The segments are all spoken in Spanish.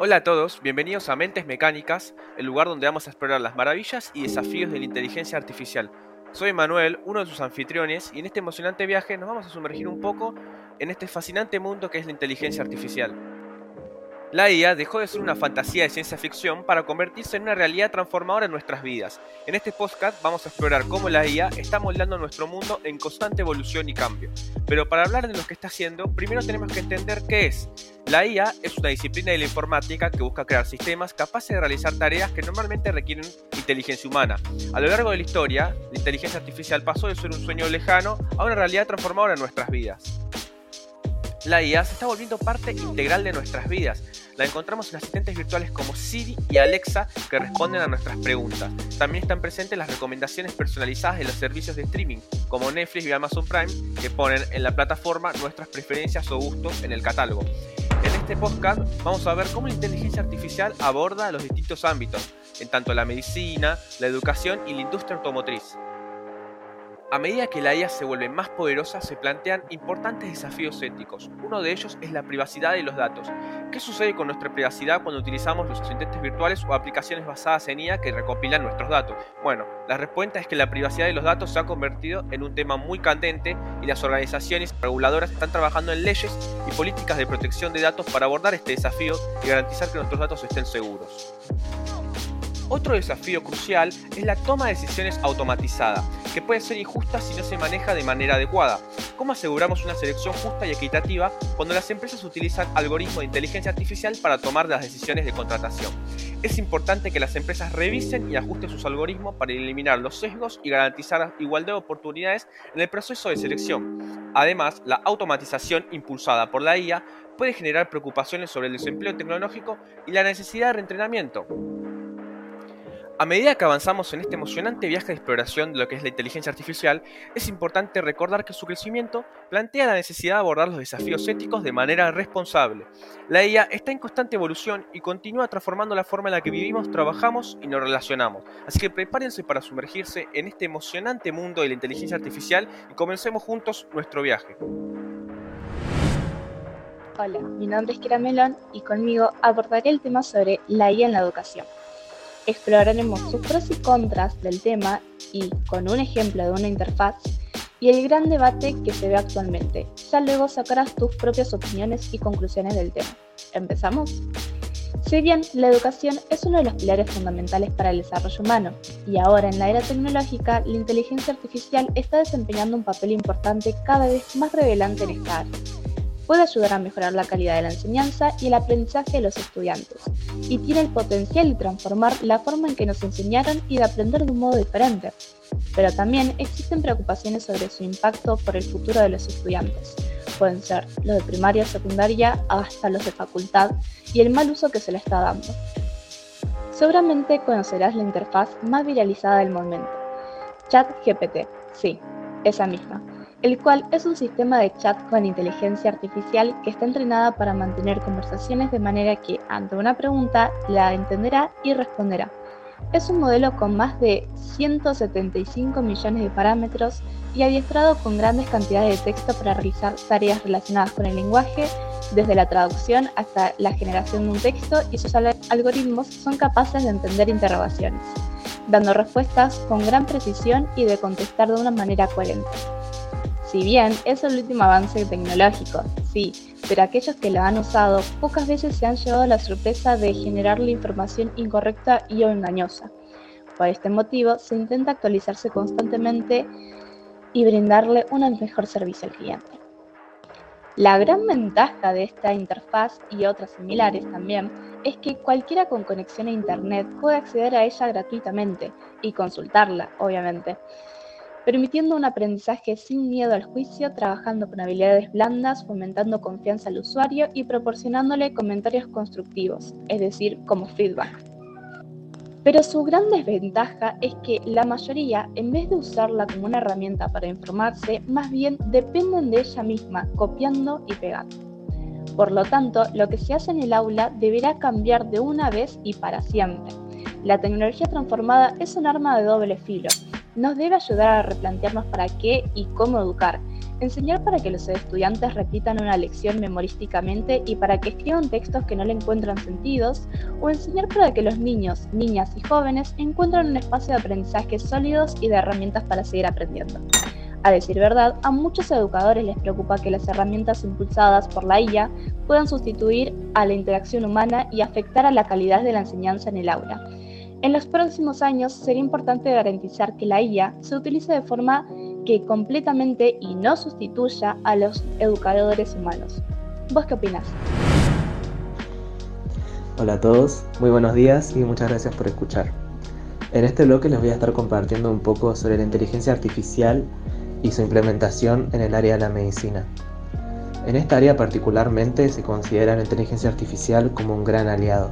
Hola a todos, bienvenidos a Mentes Mecánicas, el lugar donde vamos a explorar las maravillas y desafíos de la inteligencia artificial. Soy Manuel, uno de sus anfitriones, y en este emocionante viaje nos vamos a sumergir un poco en este fascinante mundo que es la inteligencia artificial. La IA dejó de ser una fantasía de ciencia ficción para convertirse en una realidad transformadora en nuestras vidas. En este podcast vamos a explorar cómo la IA está moldando nuestro mundo en constante evolución y cambio. Pero para hablar de lo que está haciendo, primero tenemos que entender qué es. La IA es una disciplina de la informática que busca crear sistemas capaces de realizar tareas que normalmente requieren inteligencia humana. A lo largo de la historia, la inteligencia artificial pasó de ser un sueño lejano a una realidad transformadora en nuestras vidas. La IA se está volviendo parte integral de nuestras vidas. La encontramos en asistentes virtuales como Siri y Alexa que responden a nuestras preguntas. También están presentes las recomendaciones personalizadas de los servicios de streaming, como Netflix y Amazon Prime, que ponen en la plataforma nuestras preferencias o gustos en el catálogo. En este podcast vamos a ver cómo la inteligencia artificial aborda los distintos ámbitos, en tanto la medicina, la educación y la industria automotriz. A medida que la IA se vuelve más poderosa, se plantean importantes desafíos éticos. Uno de ellos es la privacidad de los datos. ¿Qué sucede con nuestra privacidad cuando utilizamos los asistentes virtuales o aplicaciones basadas en IA que recopilan nuestros datos? Bueno, la respuesta es que la privacidad de los datos se ha convertido en un tema muy candente y las organizaciones reguladoras están trabajando en leyes y políticas de protección de datos para abordar este desafío y garantizar que nuestros datos estén seguros. Otro desafío crucial es la toma de decisiones automatizada, que puede ser injusta si no se maneja de manera adecuada. ¿Cómo aseguramos una selección justa y equitativa cuando las empresas utilizan algoritmos de inteligencia artificial para tomar las decisiones de contratación? Es importante que las empresas revisen y ajusten sus algoritmos para eliminar los sesgos y garantizar igualdad de oportunidades en el proceso de selección. Además, la automatización impulsada por la IA puede generar preocupaciones sobre el desempleo tecnológico y la necesidad de reentrenamiento. A medida que avanzamos en este emocionante viaje de exploración de lo que es la inteligencia artificial, es importante recordar que su crecimiento plantea la necesidad de abordar los desafíos éticos de manera responsable. La IA está en constante evolución y continúa transformando la forma en la que vivimos, trabajamos y nos relacionamos. Así que prepárense para sumergirse en este emocionante mundo de la inteligencia artificial y comencemos juntos nuestro viaje. Hola, mi nombre es Kira Melón y conmigo abordaré el tema sobre la IA en la educación exploraremos sus pros y contras del tema y con un ejemplo de una interfaz y el gran debate que se ve actualmente. Ya luego sacarás tus propias opiniones y conclusiones del tema. ¿Empezamos? Si bien la educación es uno de los pilares fundamentales para el desarrollo humano, y ahora en la era tecnológica la inteligencia artificial está desempeñando un papel importante cada vez más revelante en esta área puede ayudar a mejorar la calidad de la enseñanza y el aprendizaje de los estudiantes, y tiene el potencial de transformar la forma en que nos enseñaron y de aprender de un modo diferente. Pero también existen preocupaciones sobre su impacto por el futuro de los estudiantes. Pueden ser los de primaria, secundaria, hasta los de facultad, y el mal uso que se le está dando. Seguramente conocerás la interfaz más viralizada del momento, ChatGPT. Sí, esa misma el cual es un sistema de chat con inteligencia artificial que está entrenada para mantener conversaciones de manera que ante una pregunta la entenderá y responderá. Es un modelo con más de 175 millones de parámetros y adiestrado con grandes cantidades de texto para realizar tareas relacionadas con el lenguaje, desde la traducción hasta la generación de un texto y sus algoritmos son capaces de entender interrogaciones, dando respuestas con gran precisión y de contestar de una manera coherente. Si bien es el último avance tecnológico, sí, pero aquellos que lo han usado pocas veces se han llevado la sorpresa de generarle información incorrecta y o engañosa. Por este motivo, se intenta actualizarse constantemente y brindarle un mejor servicio al cliente. La gran ventaja de esta interfaz y otras similares también es que cualquiera con conexión a Internet puede acceder a ella gratuitamente y consultarla, obviamente permitiendo un aprendizaje sin miedo al juicio, trabajando con habilidades blandas, fomentando confianza al usuario y proporcionándole comentarios constructivos, es decir, como feedback. Pero su gran desventaja es que la mayoría, en vez de usarla como una herramienta para informarse, más bien dependen de ella misma, copiando y pegando. Por lo tanto, lo que se hace en el aula deberá cambiar de una vez y para siempre. La tecnología transformada es un arma de doble filo, nos debe ayudar a replantearnos para qué y cómo educar, enseñar para que los estudiantes repitan una lección memorísticamente y para que escriban textos que no le encuentran sentidos, o enseñar para que los niños, niñas y jóvenes encuentren un espacio de aprendizaje sólidos y de herramientas para seguir aprendiendo. A decir verdad, a muchos educadores les preocupa que las herramientas impulsadas por la IA puedan sustituir a la interacción humana y afectar a la calidad de la enseñanza en el aula. En los próximos años sería importante garantizar que la IA se utilice de forma que completamente y no sustituya a los educadores humanos. ¿Vos qué opinas? Hola a todos, muy buenos días y muchas gracias por escuchar. En este bloque les voy a estar compartiendo un poco sobre la inteligencia artificial y su implementación en el área de la medicina. En esta área particularmente se considera la inteligencia artificial como un gran aliado.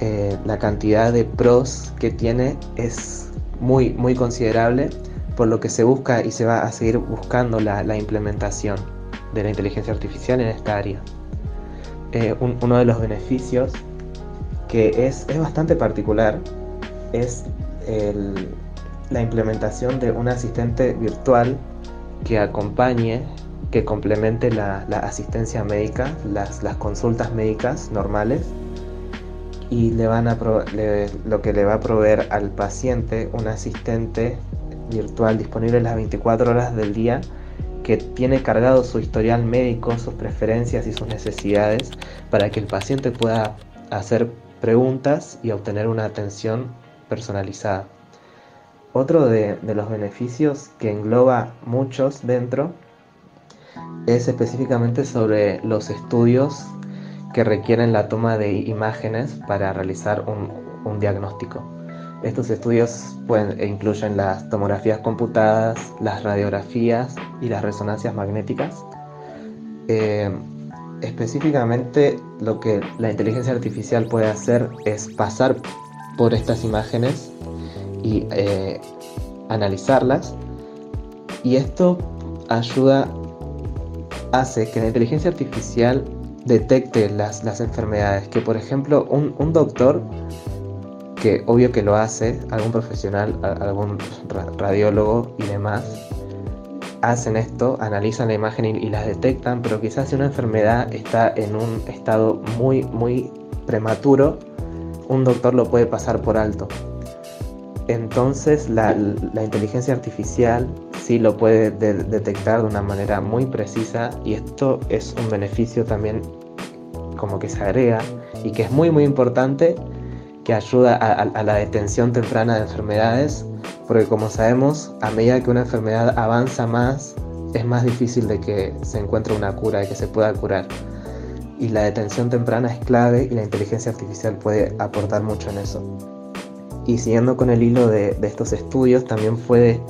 Eh, la cantidad de pros que tiene es muy, muy considerable, por lo que se busca y se va a seguir buscando la, implementación de la inteligencia artificial en esta área. Eh, uno de los beneficios que es, es bastante particular es el, la implementación de un asistente virtual que acompañe, que complemente la, asistencia médica, las, consultas médicas normales y le van a lo que le va a proveer al paciente un asistente virtual disponible las 24 horas del día que tiene cargado su historial médico, sus preferencias y sus necesidades para que el paciente pueda hacer preguntas y obtener una atención personalizada. Otro de, los beneficios que engloba muchos dentro es específicamente sobre los estudios que requieren la toma de imágenes para realizar un, diagnóstico. Estos estudios pueden, incluyen las tomografías computadas, las radiografías y las resonancias magnéticas. Eh, específicamente lo que la inteligencia artificial puede hacer es pasar por estas imágenes y eh, analizarlas. Y esto ayuda, hace que la inteligencia artificial detecte las, las enfermedades. Que por ejemplo un, un, doctor, que obvio que lo hace, algún profesional, algún radiólogo y demás, hacen esto, analizan la imagen y, las detectan, pero quizás si una enfermedad está en un estado muy, muy prematuro, un doctor lo puede pasar por alto entonces la, inteligencia artificial sí lo puede detectar de una manera muy precisa y esto es un beneficio también como que se agrega y que es muy muy importante que ayuda a, la detención temprana de enfermedades porque como sabemos a medida que una enfermedad avanza más es más difícil de que se encuentre una cura, de que se pueda curar y la detención temprana es clave y la inteligencia artificial puede aportar mucho en eso. Y siguiendo con el hilo de, estos estudios, también puede,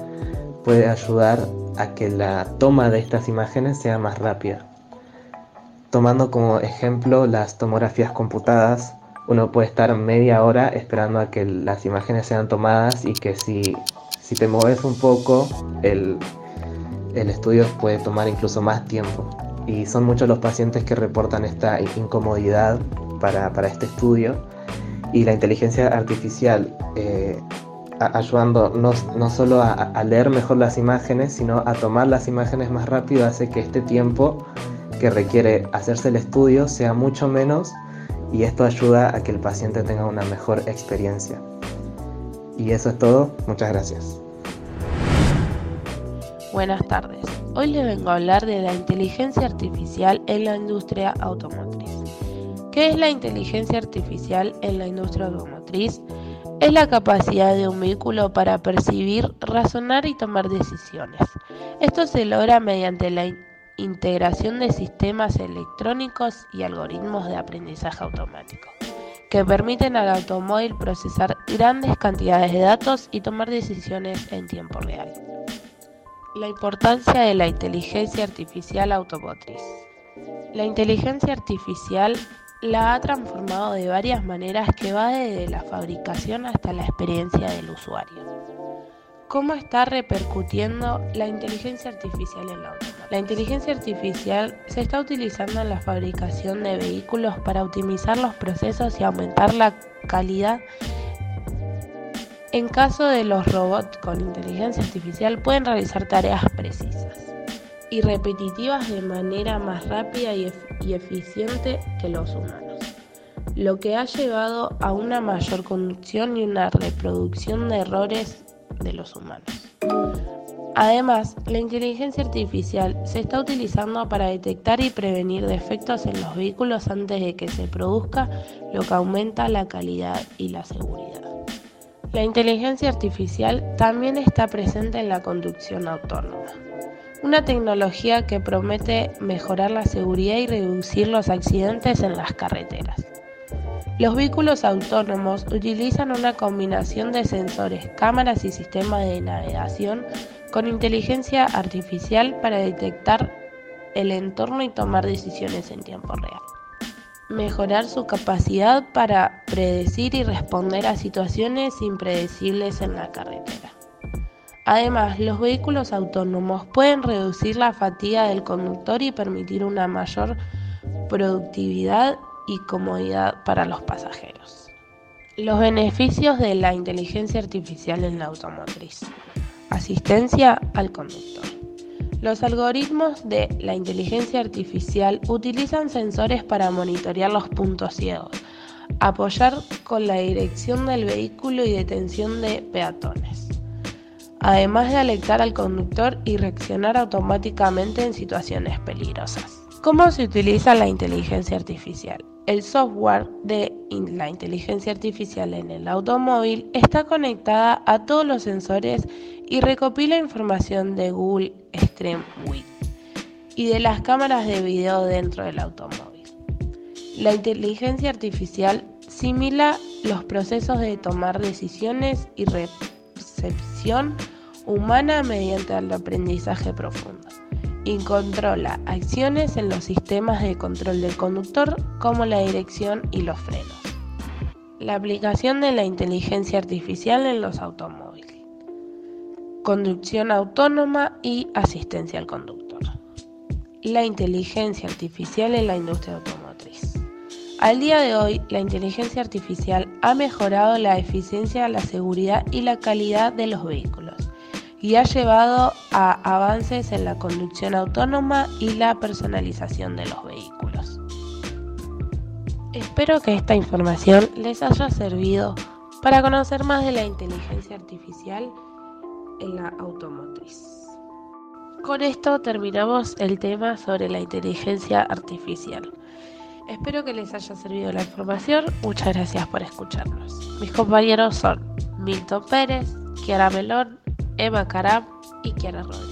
puede ayudar a que la toma de estas imágenes sea más rápida. Tomando como ejemplo las tomografías computadas, uno puede estar media hora esperando a que las imágenes sean tomadas y que si, si te mueves un poco, el, el estudio puede tomar incluso más tiempo. Y son muchos los pacientes que reportan esta incomodidad para, para este estudio y la inteligencia artificial eh, ayudando no, solo a, leer mejor las imágenes, sino a tomar las imágenes más rápido, hace que este tiempo que requiere hacerse el estudio sea mucho menos y esto ayuda a que el paciente tenga una mejor experiencia. Y eso es todo, muchas gracias. Buenas tardes, hoy le vengo a hablar de la inteligencia artificial en la industria automotriz. ¿Qué es la inteligencia artificial en la industria automotriz? Es la capacidad de un vehículo para percibir, razonar y tomar decisiones. Esto se logra mediante la integración de sistemas electrónicos y algoritmos de aprendizaje automático, que permiten al automóvil procesar grandes cantidades de datos y tomar decisiones en tiempo real. La importancia de la inteligencia artificial automotriz. La inteligencia artificial la ha transformado de varias maneras que va desde la fabricación hasta la experiencia del usuario. ¿Cómo está repercutiendo la inteligencia artificial en la automoción? La inteligencia artificial se está utilizando en la fabricación de vehículos para optimizar los procesos y aumentar la calidad. En caso de los robots con inteligencia artificial pueden realizar tareas precisas. Y repetitivas de manera más rápida y, eficiente que los humanos, lo que ha llevado a una mayor conducción y una reproducción de errores de los humanos. Además, la inteligencia artificial se está utilizando para detectar y prevenir defectos en los vehículos antes de que se produzca, lo que aumenta la calidad y la seguridad. La inteligencia artificial también está presente en la conducción autónoma, una tecnología que promete mejorar la seguridad y reducir los accidentes en las carreteras. Los vehículos autónomos utilizan una combinación de sensores, cámaras y sistemas de navegación con inteligencia artificial para detectar el entorno y tomar decisiones en tiempo real. Mejorar su capacidad para predecir y responder a situaciones impredecibles en la carretera. Además, los vehículos autónomos pueden reducir la fatiga del conductor y permitir una mayor productividad y comodidad para los pasajeros. Los beneficios de la inteligencia artificial en la automotriz. Asistencia al conductor. Los algoritmos de la inteligencia artificial utilizan sensores para monitorear los puntos ciegos, apoyar con la dirección del vehículo y detención de peatones, además de alertar al conductor y reaccionar automáticamente en situaciones peligrosas. ¿Cómo se utiliza la inteligencia artificial? El software de la inteligencia artificial en el automóvil está conectada a todos los sensores y recopila información de Google Stream View y de las cámaras de video dentro del automóvil. La inteligencia artificial simila los procesos de tomar decisiones y recepción humana mediante el aprendizaje profundo y controla acciones en los sistemas de control del conductor como la dirección y los frenos. La aplicación de la inteligencia artificial en los automóviles. Conducción autónoma y asistencia al conductor. La inteligencia artificial en la industria automotriz. Al día de hoy, la inteligencia artificial ha mejorado la eficiencia, la seguridad y la calidad de los vehículos y ha llevado a avances en la conducción autónoma y la personalización de los vehículos. Espero que esta información les haya servido para conocer más de la inteligencia artificial en la automotriz. Con esto terminamos el tema sobre la inteligencia artificial. Espero que les haya servido la información. Muchas gracias por escucharnos. Mis compañeros son Milton Pérez, Kiara Melón, Emma Carab y Kiara Rodríguez.